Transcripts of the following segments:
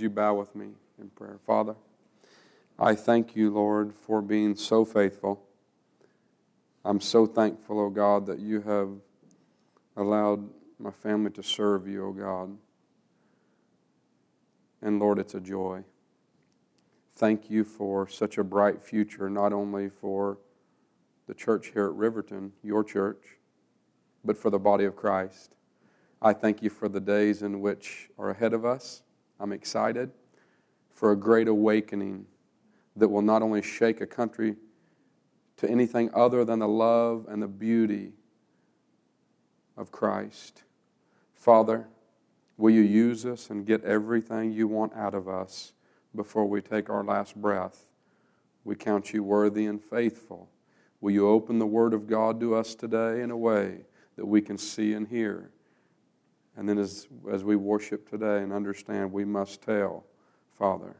would you bow with me in prayer? Father, I thank you, Lord, for being so faithful. I'm so thankful, O oh God, that you have allowed my family to serve you, O oh God. And Lord, it's a joy. Thank you for such a bright future, not only for the church here at Riverton, your church, but for the body of Christ. I thank you for the days in which are ahead of us. I'm excited for a great awakening that will not only shake a country to anything other than the love and the beauty of Christ. Father, will you use us and get everything you want out of us before we take our last breath? We count you worthy and faithful. Will you open the Word of God to us today in a way that we can see and hear? And then as, as we worship today and understand, we must tell, Father,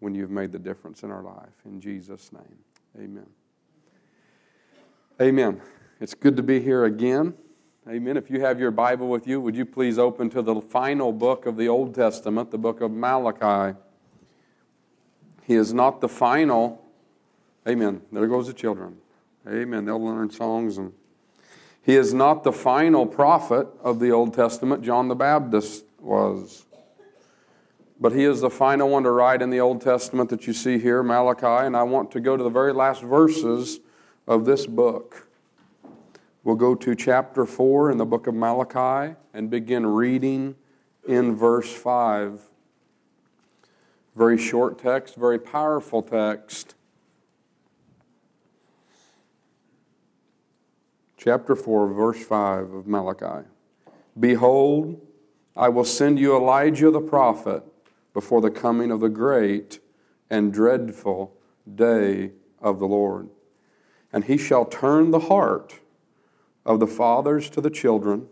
when you've made the difference in our life. In Jesus' name, amen. Amen. It's good to be here again. Amen. If you have your Bible with you, would you please open to the final book of the Old Testament, the book of Malachi? He is not the final. Amen. There goes the children. Amen. They'll learn songs and he is not the final prophet of the Old Testament, John the Baptist was. But he is the final one to write in the Old Testament that you see here, Malachi. And I want to go to the very last verses of this book. We'll go to chapter 4 in the book of Malachi and begin reading in verse 5. Very short text, very powerful text. Chapter 4, verse 5 of Malachi. Behold, I will send you Elijah the prophet before the coming of the great and dreadful day of the Lord. And he shall turn the heart of the fathers to the children,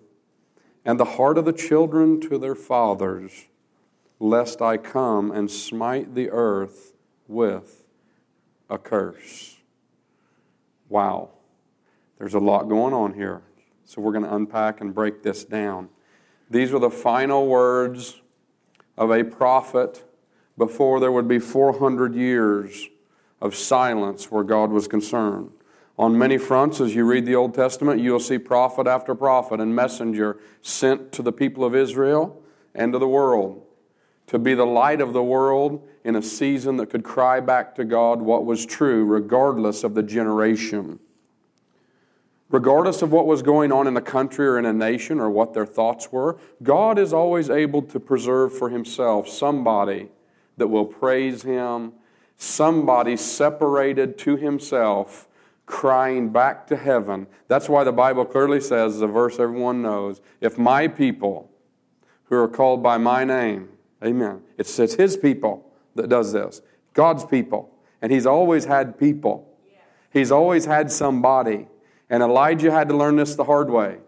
and the heart of the children to their fathers, lest I come and smite the earth with a curse. Wow. There's a lot going on here. So we're going to unpack and break this down. These are the final words of a prophet before there would be 400 years of silence where God was concerned. On many fronts, as you read the Old Testament, you will see prophet after prophet and messenger sent to the people of Israel and to the world to be the light of the world in a season that could cry back to God what was true, regardless of the generation. Regardless of what was going on in the country or in a nation or what their thoughts were, God is always able to preserve for himself somebody that will praise him, somebody separated to himself, crying back to heaven. That's why the Bible clearly says, the verse everyone knows, if my people who are called by my name, amen, it's, it's his people that does this, God's people. And he's always had people, he's always had somebody and Elijah had to learn this the hard way.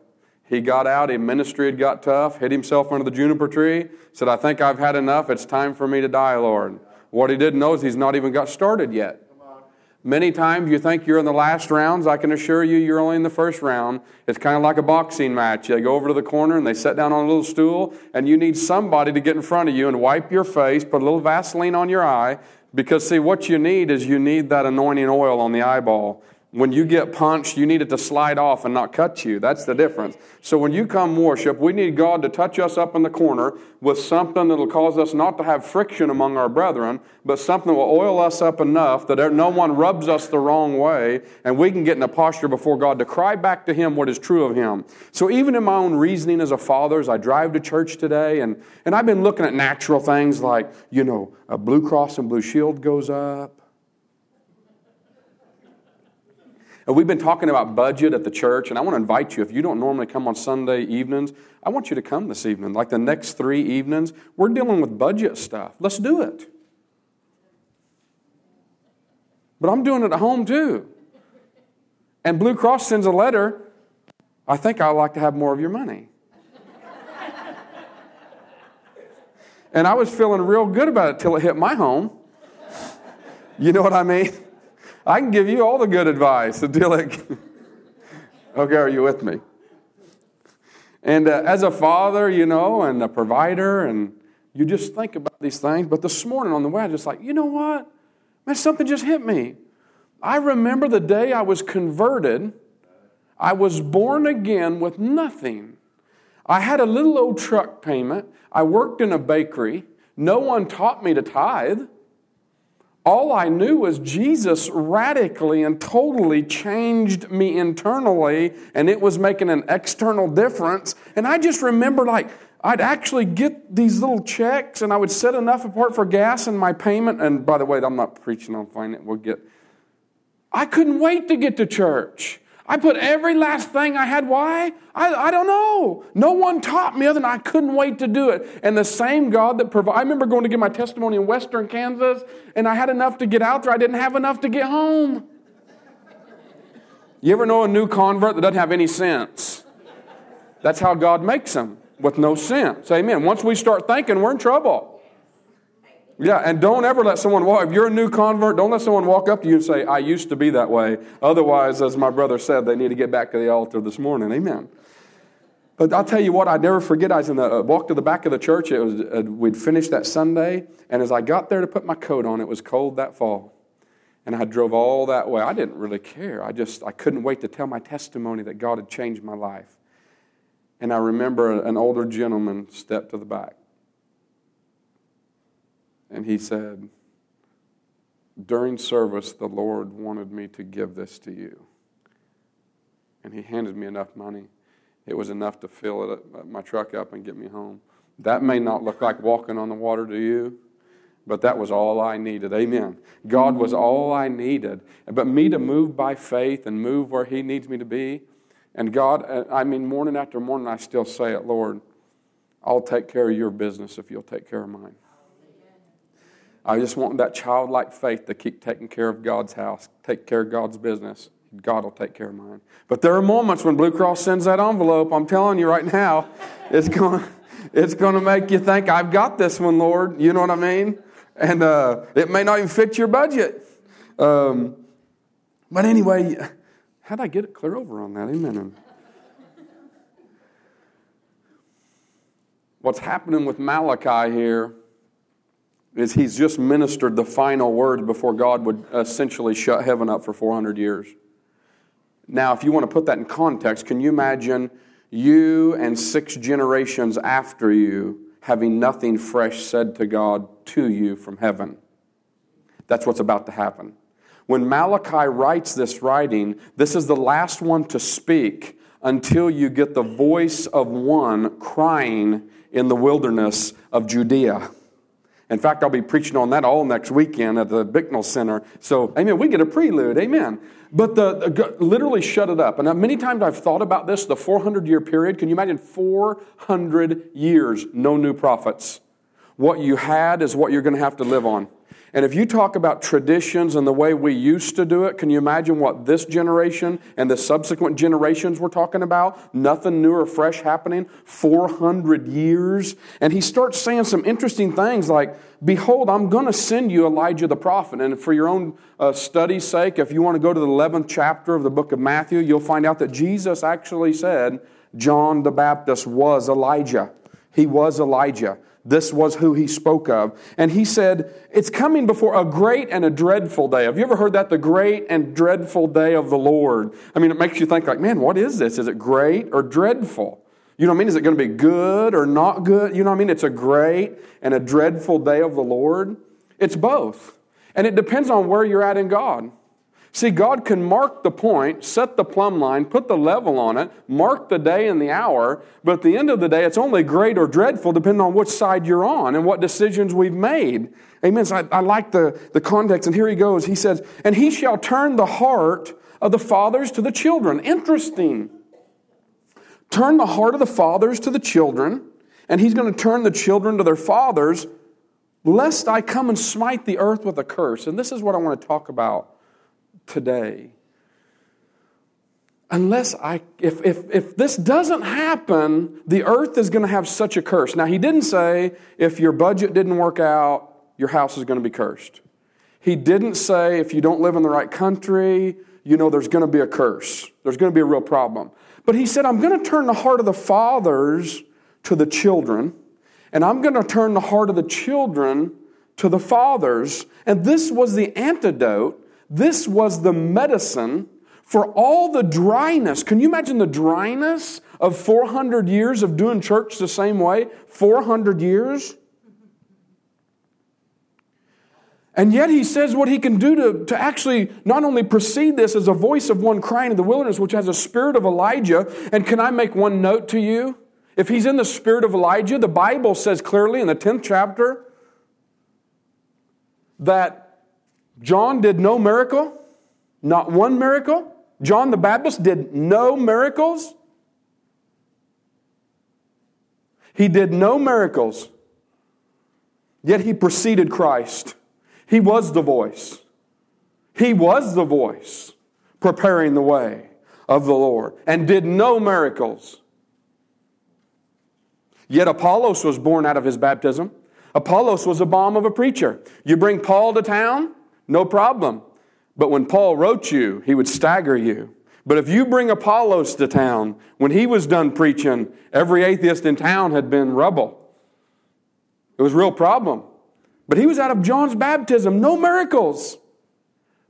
He got out, his ministry had got tough, hid himself under the juniper tree, said, I think I've had enough. It's time for me to die, Lord. What he didn't know is he's not even got started yet. Many times you think you're in the last rounds. I can assure you, you're only in the first round. It's kind of like a boxing match. They go over to the corner and they sit down on a little stool, and you need somebody to get in front of you and wipe your face, put a little Vaseline on your eye, because see, what you need is you need that anointing oil on the eyeball. When you get punched, you need it to slide off and not cut you. That's the difference. So when you come worship, we need God to touch us up in the corner with something that'll cause us not to have friction among our brethren, but something that will oil us up enough that no one rubs us the wrong way, and we can get in a posture before God to cry back to Him what is true of Him. So even in my own reasoning as a father, as I drive to church today, and, and I've been looking at natural things like, you know, a Blue Cross and Blue Shield goes up And we've been talking about budget at the church, and I want to invite you, if you don't normally come on Sunday evenings, I want you to come this evening. Like the next three evenings, we're dealing with budget stuff. Let's do it. But I'm doing it at home too. And Blue Cross sends a letter. I think I'd like to have more of your money. and I was feeling real good about it till it hit my home. You know what I mean? I can give you all the good advice it. okay, are you with me? And uh, as a father, you know, and a provider, and You just think about these things. But this morning on the way, I just like, you know what? Man, something just hit me. I remember the day I was converted. I was born again with nothing. I had a little old truck payment. I worked in a bakery. No one taught me to tithe. All I knew was Jesus radically and totally changed me internally, and it was making an external difference. And I just remember, like, I'd actually get these little checks, and I would set enough apart for gas and my payment. And by the way, I'm not preaching on finance. We'll get. I couldn't wait to get to church. I put every last thing I had. Why? I, I don't know. No one taught me other than I couldn't wait to do it. And the same God that provided, I remember going to give my testimony in western Kansas, and I had enough to get out there. I didn't have enough to get home. You ever know a new convert that doesn't have any sense? That's how God makes them, with no sense. Amen. Once we start thinking, we're in trouble. Yeah, and don't ever let someone walk. If you're a new convert, don't let someone walk up to you and say, I used to be that way. Otherwise, as my brother said, they need to get back to the altar this morning. Amen. But I'll tell you what, I never forget. I was in the uh, walk to the back of the church. It was uh, we'd finished that Sunday, and as I got there to put my coat on, it was cold that fall, and I drove all that way. I didn't really care. I just I couldn't wait to tell my testimony that God had changed my life. And I remember an older gentleman stepped to the back, and he said, During service, the Lord wanted me to give this to you. And he handed me enough money. It was enough to fill it, uh, my truck up and get me home. That may not look like walking on the water to you, but that was all I needed. Amen. God was all I needed. But me to move by faith and move where He needs me to be. And God, uh, I mean, morning after morning, I still say it, Lord, I'll take care of your business if you'll take care of mine. I just want that childlike faith to keep taking care of God's house, take care of God's business. God will take care of mine. But there are moments when Blue Cross sends that envelope, I'm telling you right now, it's going it's going to make you think, I've got this one, Lord. You know what I mean? And uh, it may not even fit your budget. Um, but anyway, how'd I get it clear over on that? Amen. What's happening with Malachi here is he's just ministered the final words before God would essentially shut heaven up for 400 years. Now, if you want to put that in context, can you imagine you and six generations after you having nothing fresh said to God to you from heaven? That's what's about to happen. When Malachi writes this writing, this is the last one to speak until you get the voice of one crying in the wilderness of Judea. In fact, I'll be preaching on that all next weekend at the Bicknell Center. So, amen, we get a prelude, amen. But the, the literally shut it up. And many times I've thought about this, the 400 year period. Can you imagine 400 years, no new prophets? What you had is what you're going to have to live on. And if you talk about traditions and the way we used to do it, can you imagine what this generation and the subsequent generations were talking about? Nothing new or fresh happening. 400 years. And he starts saying some interesting things like, Behold, I'm going to send you Elijah the prophet. And for your own uh, study's sake, if you want to go to the 11th chapter of the book of Matthew, you'll find out that Jesus actually said John the Baptist was Elijah. He was Elijah. This was who he spoke of. And he said, It's coming before a great and a dreadful day. Have you ever heard that? The great and dreadful day of the Lord. I mean, it makes you think, like, man, what is this? Is it great or dreadful? You know what I mean? Is it going to be good or not good? You know what I mean? It's a great and a dreadful day of the Lord. It's both. And it depends on where you're at in God. See, God can mark the point, set the plumb line, put the level on it, mark the day and the hour, but at the end of the day, it's only great or dreadful depending on which side you're on and what decisions we've made. Amen. So I, I like the, the context, and here he goes. He says, And he shall turn the heart of the fathers to the children. Interesting. Turn the heart of the fathers to the children, and he's going to turn the children to their fathers, lest I come and smite the earth with a curse. And this is what I want to talk about today. Unless I, if, if, if this doesn't happen, the earth is going to have such a curse. Now, he didn't say if your budget didn't work out, your house is going to be cursed. He didn't say if you don't live in the right country, you know there's going to be a curse. There's going to be a real problem. But he said, I'm going to turn the heart of the fathers to the children, and I'm going to turn the heart of the children to the fathers. And this was the antidote, this was the medicine for all the dryness. Can you imagine the dryness of 400 years of doing church the same way? 400 years? And yet he says what he can do to, to actually not only precede this as a voice of one crying in the wilderness, which has a spirit of Elijah. And can I make one note to you? If he's in the spirit of Elijah, the Bible says clearly in the 10th chapter that John did no miracle, not one miracle. John the Baptist did no miracles. He did no miracles, yet he preceded Christ. He was the voice. He was the voice preparing the way of the Lord and did no miracles. Yet Apollos was born out of his baptism. Apollos was a bomb of a preacher. You bring Paul to town, no problem. But when Paul wrote you, he would stagger you. But if you bring Apollos to town, when he was done preaching, every atheist in town had been rubble. It was a real problem. But he was out of John's baptism, no miracles,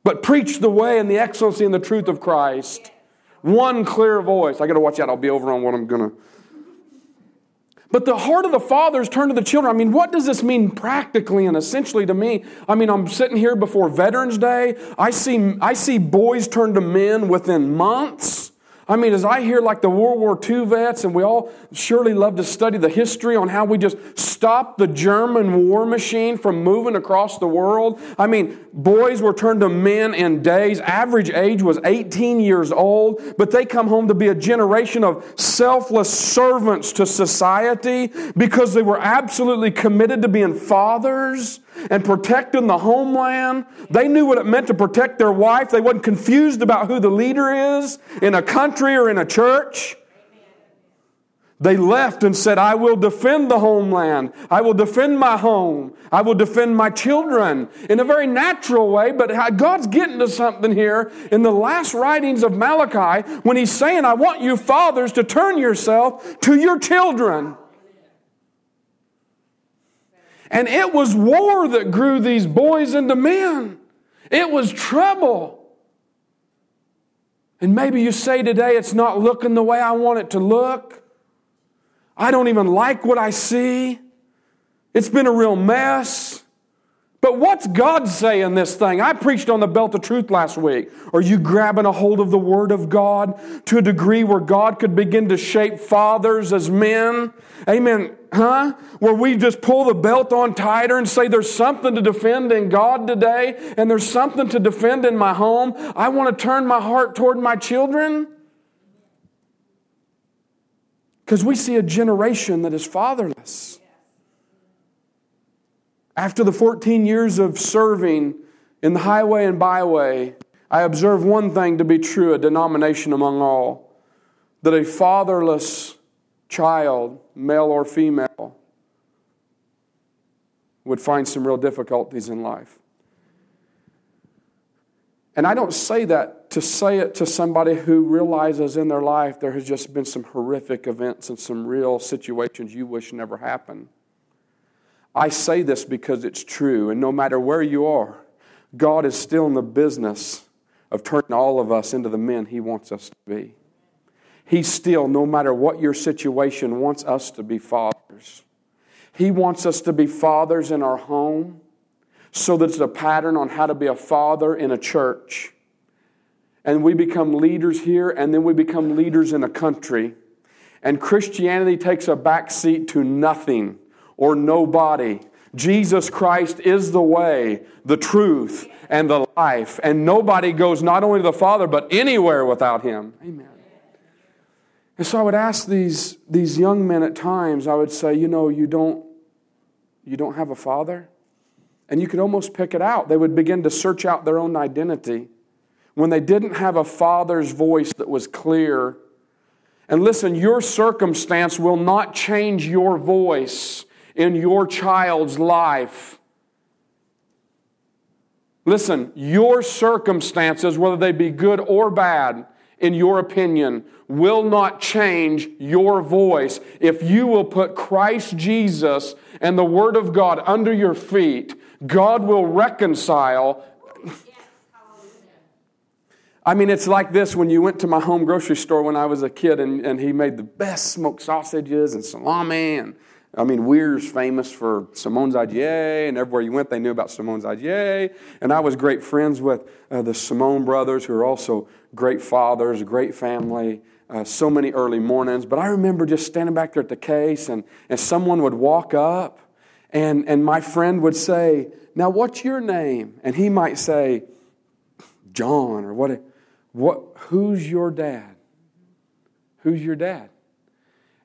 but preached the way and the excellency and the truth of Christ. One clear voice. I got to watch out. I'll be over on what I'm going to. But the heart of the fathers turned to the children. I mean, what does this mean practically and essentially to me? I mean, I'm sitting here before Veterans Day. I see, I see boys turn to men within months. I mean, as I hear like the World War II vets, and we all surely love to study the history on how we just stopped the German war machine from moving across the world. I mean, boys were turned to men in days. Average age was 18 years old, but they come home to be a generation of selfless servants to society because they were absolutely committed to being fathers and protecting the homeland. They knew what it meant to protect their wife. They wasn't confused about who the leader is in a country or in a church. They left and said, I will defend the homeland. I will defend my home. I will defend my children in a very natural way. But God's getting to something here in the last writings of Malachi when he's saying, I want you fathers to turn yourself to your children. And it was war that grew these boys into men. It was trouble. And maybe you say today it's not looking the way I want it to look. I don't even like what I see. It's been a real mess. But what's God saying this thing? I preached on the belt of truth last week. Are you grabbing a hold of the Word of God to a degree where God could begin to shape fathers as men? Amen. Huh? Where we just pull the belt on tighter and say there's something to defend in God today and there's something to defend in my home. I want to turn my heart toward my children. Because we see a generation that is fatherless. After the 14 years of serving in the highway and byway, I observe one thing to be true a denomination among all that a fatherless child, male or female, would find some real difficulties in life. And I don't say that to say it to somebody who realizes in their life there has just been some horrific events and some real situations you wish never happened. I say this because it's true, and no matter where you are, God is still in the business of turning all of us into the men He wants us to be. He still, no matter what your situation, wants us to be fathers. He wants us to be fathers in our home so that it's a pattern on how to be a father in a church. And we become leaders here, and then we become leaders in a country. And Christianity takes a backseat to nothing or nobody. Jesus Christ is the way, the truth, and the life. And nobody goes not only to the Father, but anywhere without Him. Amen. And so I would ask these, these young men at times, I would say, you know, you don't, you don't have a father? And you could almost pick it out. They would begin to search out their own identity. When they didn't have a father's voice that was clear. And listen, your circumstance will not change your voice in your child's life. Listen, your circumstances, whether they be good or bad, in your opinion, will not change your voice if you will put Christ Jesus and the Word of God under your feet. God will reconcile. I mean, it's like this when you went to my home grocery store when I was a kid and, and he made the best smoked sausages and salami and I mean, Weir's famous for Simone's IGA, and everywhere you went, they knew about Simone's IGA. And I was great friends with uh, the Simone brothers, who are also great fathers, great family, uh, so many early mornings. But I remember just standing back there at the case, and, and someone would walk up, and, and my friend would say, Now, what's your name? And he might say, John, or what, what who's your dad? Who's your dad?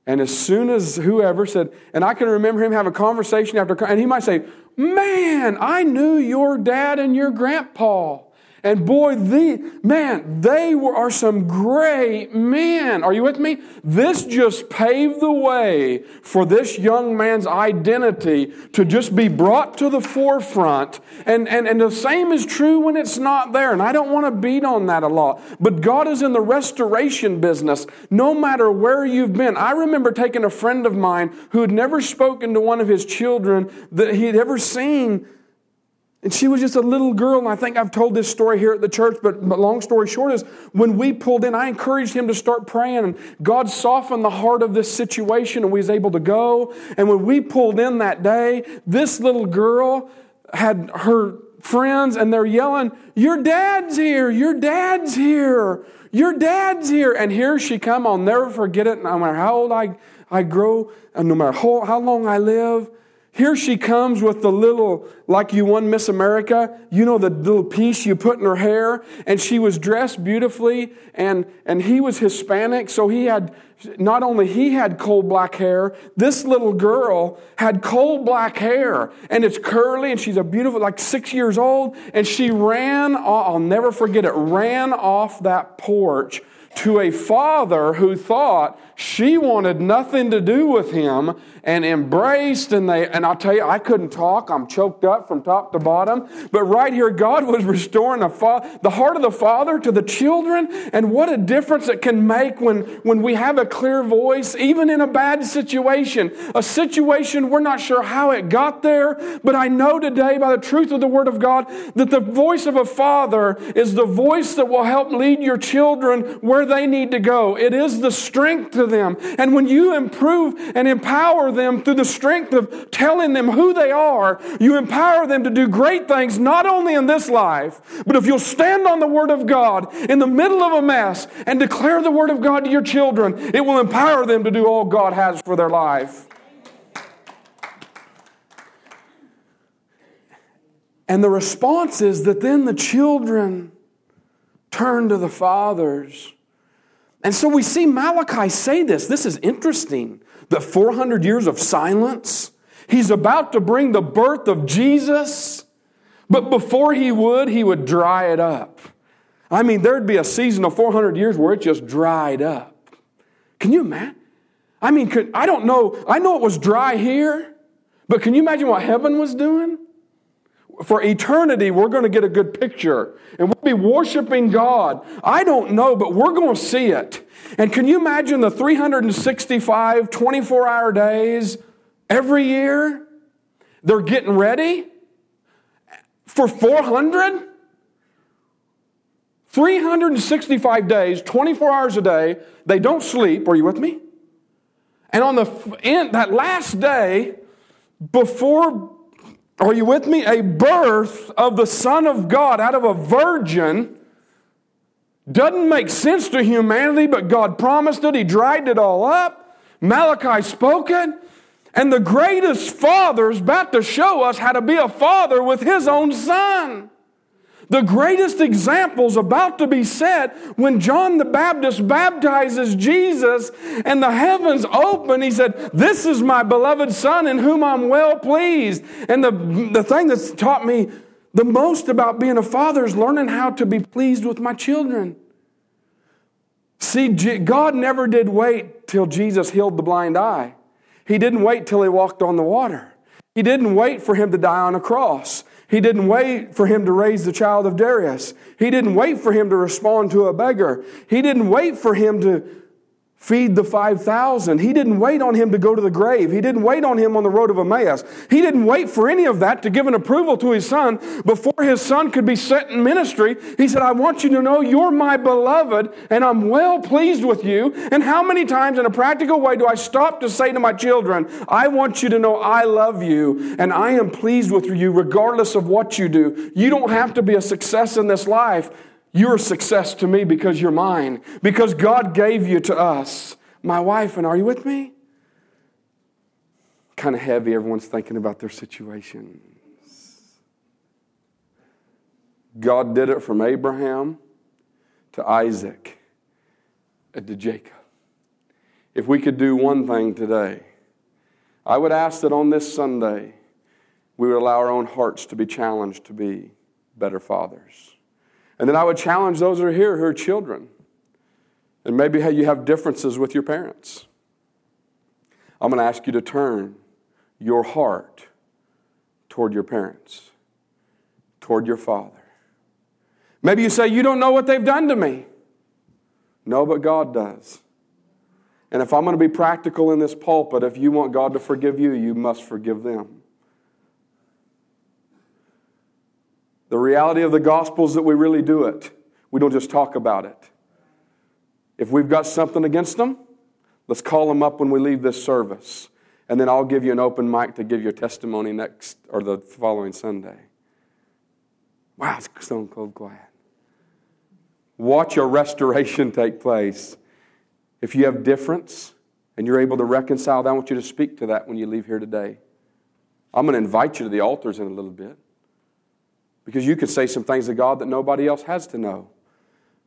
And as soon as whoever said, and I can remember him having a conversation after, and he might say, Man, I knew your dad and your grandpa. And boy, the man, they were, are some great men. Are you with me? This just paved the way for this young man's identity to just be brought to the forefront. And, and, and the same is true when it's not there. And I don't want to beat on that a lot. But God is in the restoration business, no matter where you've been. I remember taking a friend of mine who had never spoken to one of his children that he'd ever seen and she was just a little girl, and I think I've told this story here at the church, but, but long story short is when we pulled in, I encouraged him to start praying, and God softened the heart of this situation, and we was able to go. And when we pulled in that day, this little girl had her friends, and they're yelling, Your dad's here, your dad's here, your dad's here. And here she come, I'll never forget it, no matter how old I, I grow, and no matter how, how long I live, here she comes with the little, like you won Miss America, you know, the little piece you put in her hair, and she was dressed beautifully, and, and he was Hispanic, so he had, not only he had coal black hair, this little girl had coal black hair, and it's curly, and she's a beautiful, like six years old, and she ran, I'll never forget it, ran off that porch to a father who thought she wanted nothing to do with him and embraced and they and I'll tell you I couldn't talk. I'm choked up from top to bottom. But right here God was restoring the, fa- the heart of the father to the children. And what a difference it can make when when we have a clear voice even in a bad situation. A situation we're not sure how it got there. But I know today by the truth of the word of God that the voice of a father is the voice that will help lead your children where they need to go. It is the strength to them. And when you improve and empower them through the strength of telling them who they are, you empower them to do great things, not only in this life, but if you'll stand on the Word of God in the middle of a mess and declare the Word of God to your children, it will empower them to do all God has for their life. And the response is that then the children turn to the fathers. And so we see Malachi say this. This is interesting the 400 years of silence. He's about to bring the birth of Jesus, but before he would, he would dry it up. I mean, there'd be a season of 400 years where it just dried up. Can you imagine? I mean, could, I don't know. I know it was dry here, but can you imagine what heaven was doing? For eternity, we're going to get a good picture and we'll be worshiping God. I don't know, but we're going to see it. And can you imagine the 365 24 hour days every year? They're getting ready for 400? 365 days, 24 hours a day, they don't sleep. Are you with me? And on the end, that last day, before, are you with me? A birth of the Son of God out of a virgin doesn't make sense to humanity, but God promised it. He dried it all up. Malachi spoke it. And the greatest father is about to show us how to be a father with his own son. The greatest example is about to be set when John the Baptist baptizes Jesus and the heavens open. He said, This is my beloved Son in whom I'm well pleased. And the, the thing that's taught me the most about being a father is learning how to be pleased with my children. See, God never did wait till Jesus healed the blind eye. He didn't wait till he walked on the water. He didn't wait for him to die on a cross. He didn't wait for him to raise the child of Jairus. He didn't wait for him to respond to a beggar. He didn't wait for him to feed the 5,000. He didn't wait on him to go to the grave. He didn't wait on him on the road of Emmaus. He didn't wait for any of that to give an approval to his son before his son could be set in ministry. He said, I want you to know you're my beloved and I'm well pleased with you. And how many times in a practical way do I stop to say to my children, I want you to know I love you and I am pleased with you regardless of what you do. You don't have to be a success in this life. You're a success to me because you're mine, because God gave you to us. My wife, and are you with me? Kind of heavy, everyone's thinking about their situations. God did it from Abraham to Isaac and to Jacob. If we could do one thing today, I would ask that on this Sunday, we would allow our own hearts to be challenged to be better fathers. And then I would challenge those who are here who are children. And maybe how you have differences with your parents. I'm going to ask you to turn your heart toward your parents, toward your father. Maybe you say, You don't know what they've done to me. No, but God does. And if I'm going to be practical in this pulpit, if you want God to forgive you, you must forgive them. The reality of the gospel is that we really do it. We don't just talk about it. If we've got something against them, let's call them up when we leave this service. And then I'll give you an open mic to give your testimony next or the following Sunday. Wow, it's stone cold quiet. Watch a restoration take place. If you have difference and you're able to reconcile that, I want you to speak to that when you leave here today. I'm going to invite you to the altars in a little bit. Because you could say some things to God that nobody else has to know.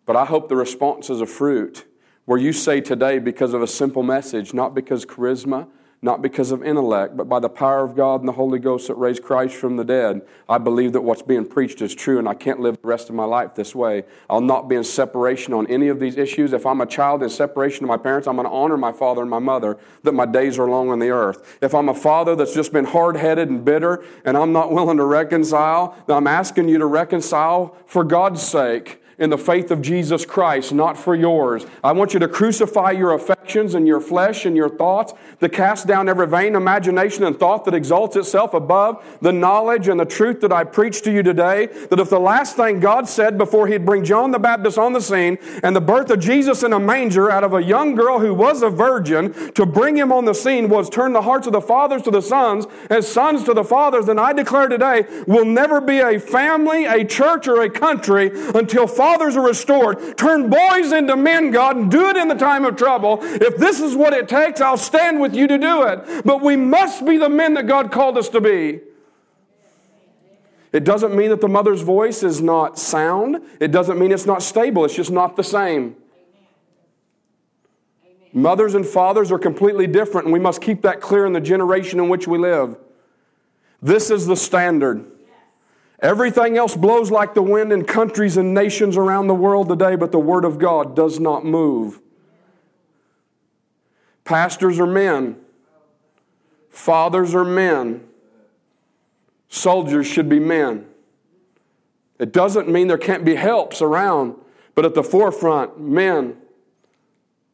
But I hope the response is a fruit where you say today, because of a simple message, not because charisma, not because of intellect, but by the power of God and the Holy Ghost that raised Christ from the dead. I believe that what's being preached is true, and I can't live the rest of my life this way. I'll not be in separation on any of these issues. If I'm a child in separation of my parents, I'm going to honor my father and my mother that my days are long on the earth. If I'm a father that's just been hard headed and bitter, and I'm not willing to reconcile, then I'm asking you to reconcile for God's sake in the faith of Jesus Christ, not for yours. I want you to crucify your affections and your flesh and your thoughts, to cast down every vain imagination and thought that exalts itself above the knowledge and the truth that I preach to you today. That if the last thing God said before He'd bring John the Baptist on the scene and the birth of Jesus in a manger out of a young girl who was a virgin to bring Him on the scene was turn the hearts of the fathers to the sons and sons to the fathers, then I declare today will never be a family, a church, or a country until fathers are restored. Turn boys into men, God, and do it in the time of trouble. If this is what it takes, I'll stand with you to do it. But we must be the men that God called us to be. It doesn't mean that the mother's voice is not sound. It doesn't mean it's not stable. It's just not the same. Mothers and fathers are completely different, and we must keep that clear in the generation in which we live. This is the standard. Everything else blows like the wind in countries and nations around the world today, but the Word of God does not move. Pastors are men, fathers are men, soldiers should be men. It doesn't mean there can't be helps around, but at the forefront, men.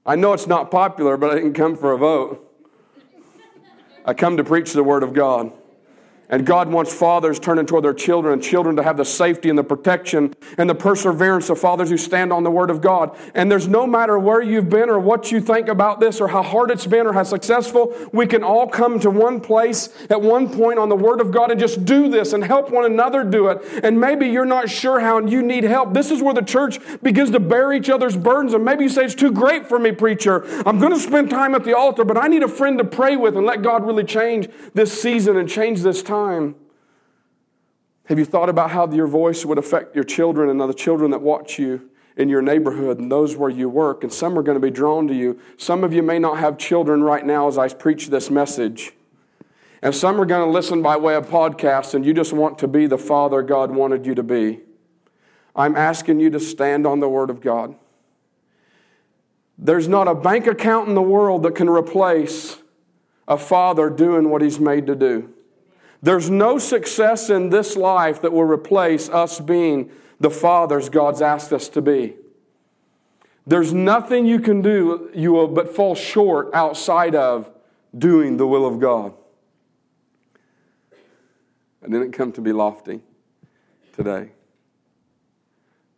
I know it's not popular, but I didn't come for a vote. I come to preach the Word of God. And God wants fathers turning toward their children and children to have the safety and the protection and the perseverance of fathers who stand on the Word of God. And there's no matter where you've been or what you think about this or how hard it's been or how successful, we can all come to one place at one point on the Word of God and just do this and help one another do it. And maybe you're not sure how and you need help. This is where the church begins to bear each other's burdens. And maybe you say, It's too great for me, preacher. I'm going to spend time at the altar, but I need a friend to pray with and let God really change this season and change this time time. Have you thought about how your voice would affect your children and other children that watch you in your neighborhood and those where you work? And some are going to be drawn to you. Some of you may not have children right now as I preach this message. And some are going to listen by way of podcast, and you just want to be the father God wanted you to be. I'm asking you to stand on the Word of God. There's not a bank account in the world that can replace a father doing what he's made to do. There's no success in this life that will replace us being the fathers God's asked us to be. There's nothing you can do you will but fall short outside of doing the will of God. I didn't come to be lofty today.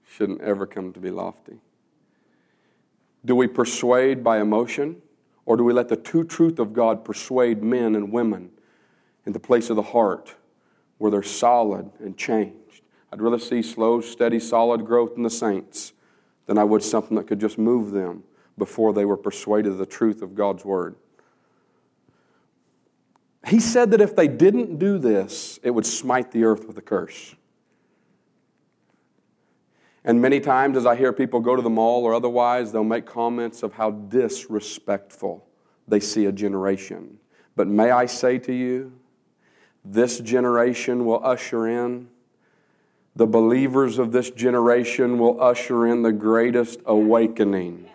Shouldn't ever come to be lofty. Do we persuade by emotion, or do we let the true truth of God persuade men and women in the place of the heart where they're solid and changed? I'd rather see slow, steady, solid growth in the saints than I would something that could just move them before they were persuaded of the truth of God's Word. He said that if they didn't do this, it would smite the earth with a curse. And many times, as I hear people go to the mall or otherwise, they'll make comments of how disrespectful they see a generation. But may I say to you, this generation will usher in, the believers of this generation will usher in the greatest awakening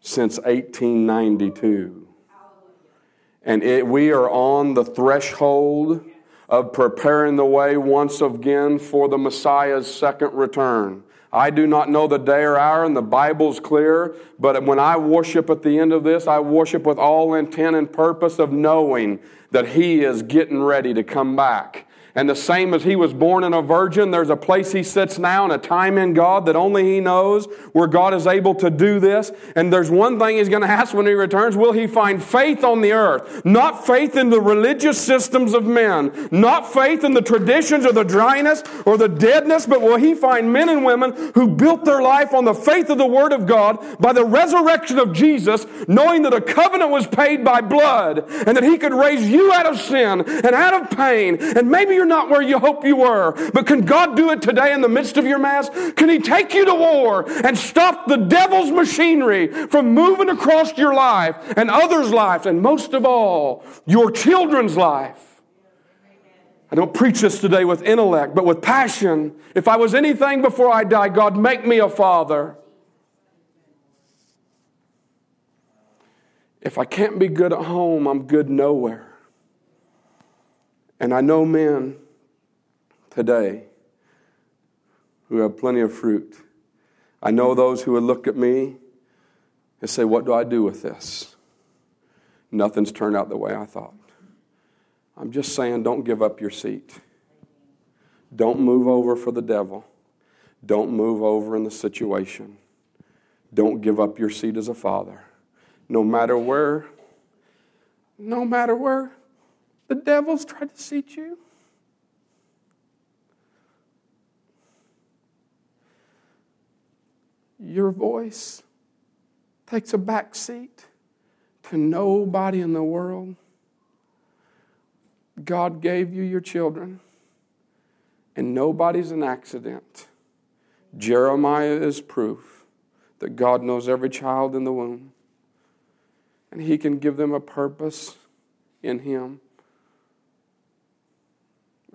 since 1892. And it, we are on the threshold of preparing the way once again for the Messiah's second return. I do not know the day or hour, and the Bible's clear, but when I worship at the end of this, I worship with all intent and purpose of knowing that He is getting ready to come back. And the same as he was born in a virgin, there's a place he sits now and a time in God that only he knows where God is able to do this. And there's one thing he's going to ask when he returns will he find faith on the earth? Not faith in the religious systems of men, not faith in the traditions or the dryness or the deadness, but will he find men and women who built their life on the faith of the Word of God by the resurrection of Jesus, knowing that a covenant was paid by blood and that he could raise you out of sin and out of pain and maybe you're you're not where you hope you were. But can God do it today in the midst of your mess? Can He take you to war and stop the devil's machinery from moving across your life and others' lives, and most of all, your children's life? I don't preach this today with intellect, but with passion. If I was anything before I die, God, make me a father. If I can't be good at home, I'm good nowhere. And I know men today who have plenty of fruit. I know those who would look at me and say, What do I do with this? Nothing's turned out the way I thought. I'm just saying, don't give up your seat. Don't move over for the devil. Don't move over in the situation. Don't give up your seat as a father. No matter where, no matter where the devil's tried to seat you. Your voice takes a back seat to nobody in the world. God gave you your children, and nobody's an accident. Jeremiah is proof that God knows every child in the womb, and He can give them a purpose in Him.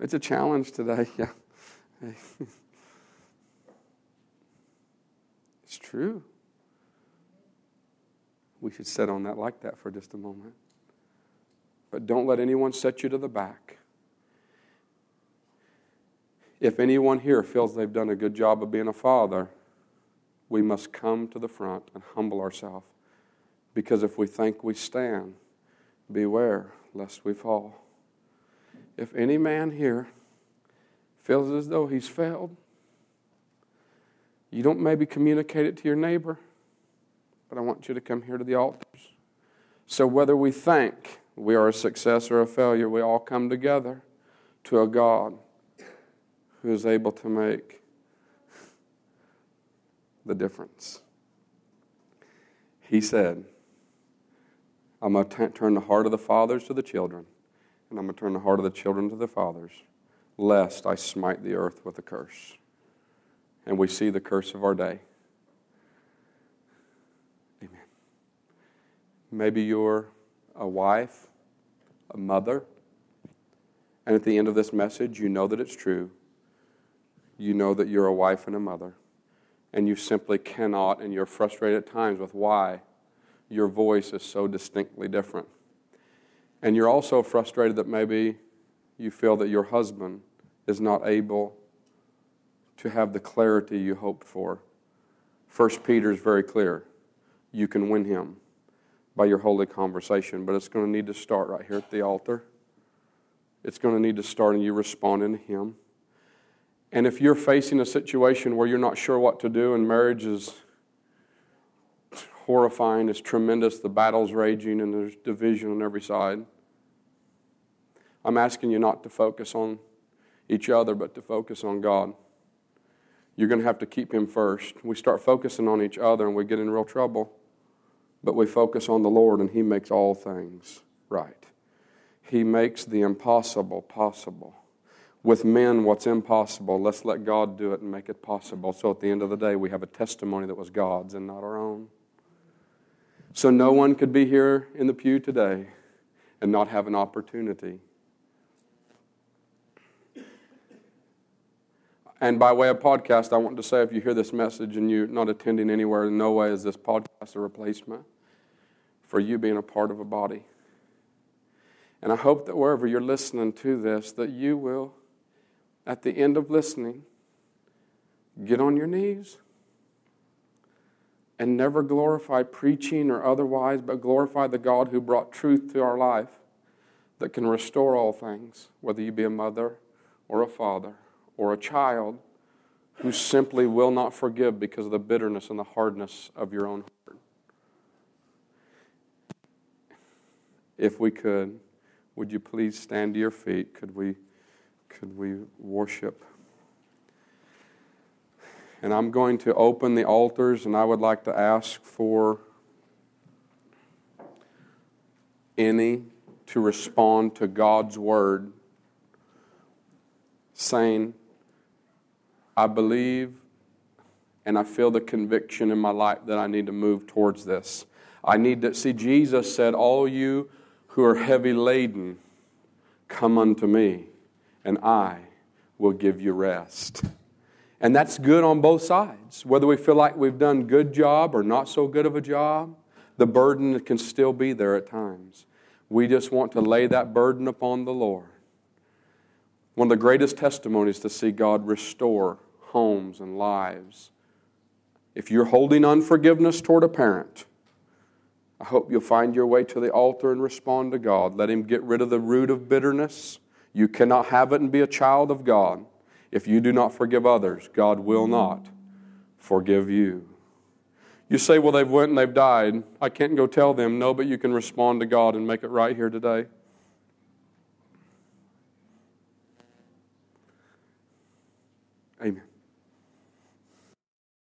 It's a challenge today. Yeah. it's true. We should sit on that like that for just a moment. But don't let anyone set you to the back. If anyone here feels they've done a good job of being a father, we must come to the front and humble ourselves. Because if we think we stand, beware lest we fall. If any man here feels as though he's failed, you don't maybe communicate it to your neighbor, but I want you to come here to the altars. So whether we think we are a success or a failure, we all come together to a God who is able to make the difference. He said, I'm going to turn the heart of the fathers to the children and I'm going to turn the heart of the children to the fathers, lest I smite the earth with a curse. And we see the curse of our day. Amen. Maybe you're a wife, a mother, and at the end of this message, you know that it's true. You know that you're a wife and a mother, and you simply cannot, and you're frustrated at times with why your voice is so distinctly different. And you're also frustrated that maybe you feel that your husband is not able to have the clarity you hoped for. First Peter is very clear. You can win him by your holy conversation, but it's going to need to start right here at the altar. It's going to need to start in you responding to him. And if you're facing a situation where you're not sure what to do and marriage is horrifying, it's tremendous, the battle's raging, and there's division on every side, I'm asking you not to focus on each other, but to focus on God. You're going to have to keep Him first. We start focusing on each other and we get in real trouble, but we focus on the Lord and He makes all things right. He makes the impossible possible. With men, what's impossible, let's let God do it and make it possible. So at the end of the day, we have a testimony that was God's and not our own. So no one could be here in the pew today and not have an opportunity And by way of podcast, I want to say if you hear this message and you're not attending anywhere, in no way is this podcast a replacement for you being a part of a body. And I hope that wherever you're listening to this, that you will, at the end of listening, get on your knees and never glorify preaching or otherwise, but glorify the God who brought truth to our life that can restore all things, whether you be a mother or a father or a child who simply will not forgive because of the bitterness and the hardness of your own heart. If we could, would you please stand to your feet? Could we, could we worship? And I'm going to open the altars, and I would like to ask for any to respond to God's word, saying, I believe and I feel the conviction in my life that I need to move towards this. I need to see, Jesus said, All you who are heavy laden, come unto me, and I will give you rest. And that's good on both sides. Whether we feel like we've done good job or not so good of a job, the burden can still be there at times. We just want to lay that burden upon the Lord. One of the greatest testimonies to see God restore homes and lives. If you're holding unforgiveness toward a parent, I hope you'll find your way to the altar and respond to God. Let Him get rid of the root of bitterness. You cannot have it and be a child of God. If you do not forgive others, God will not forgive you. You say, well, they've went and they've died. I can't go tell them. No, but you can respond to God and make it right here today.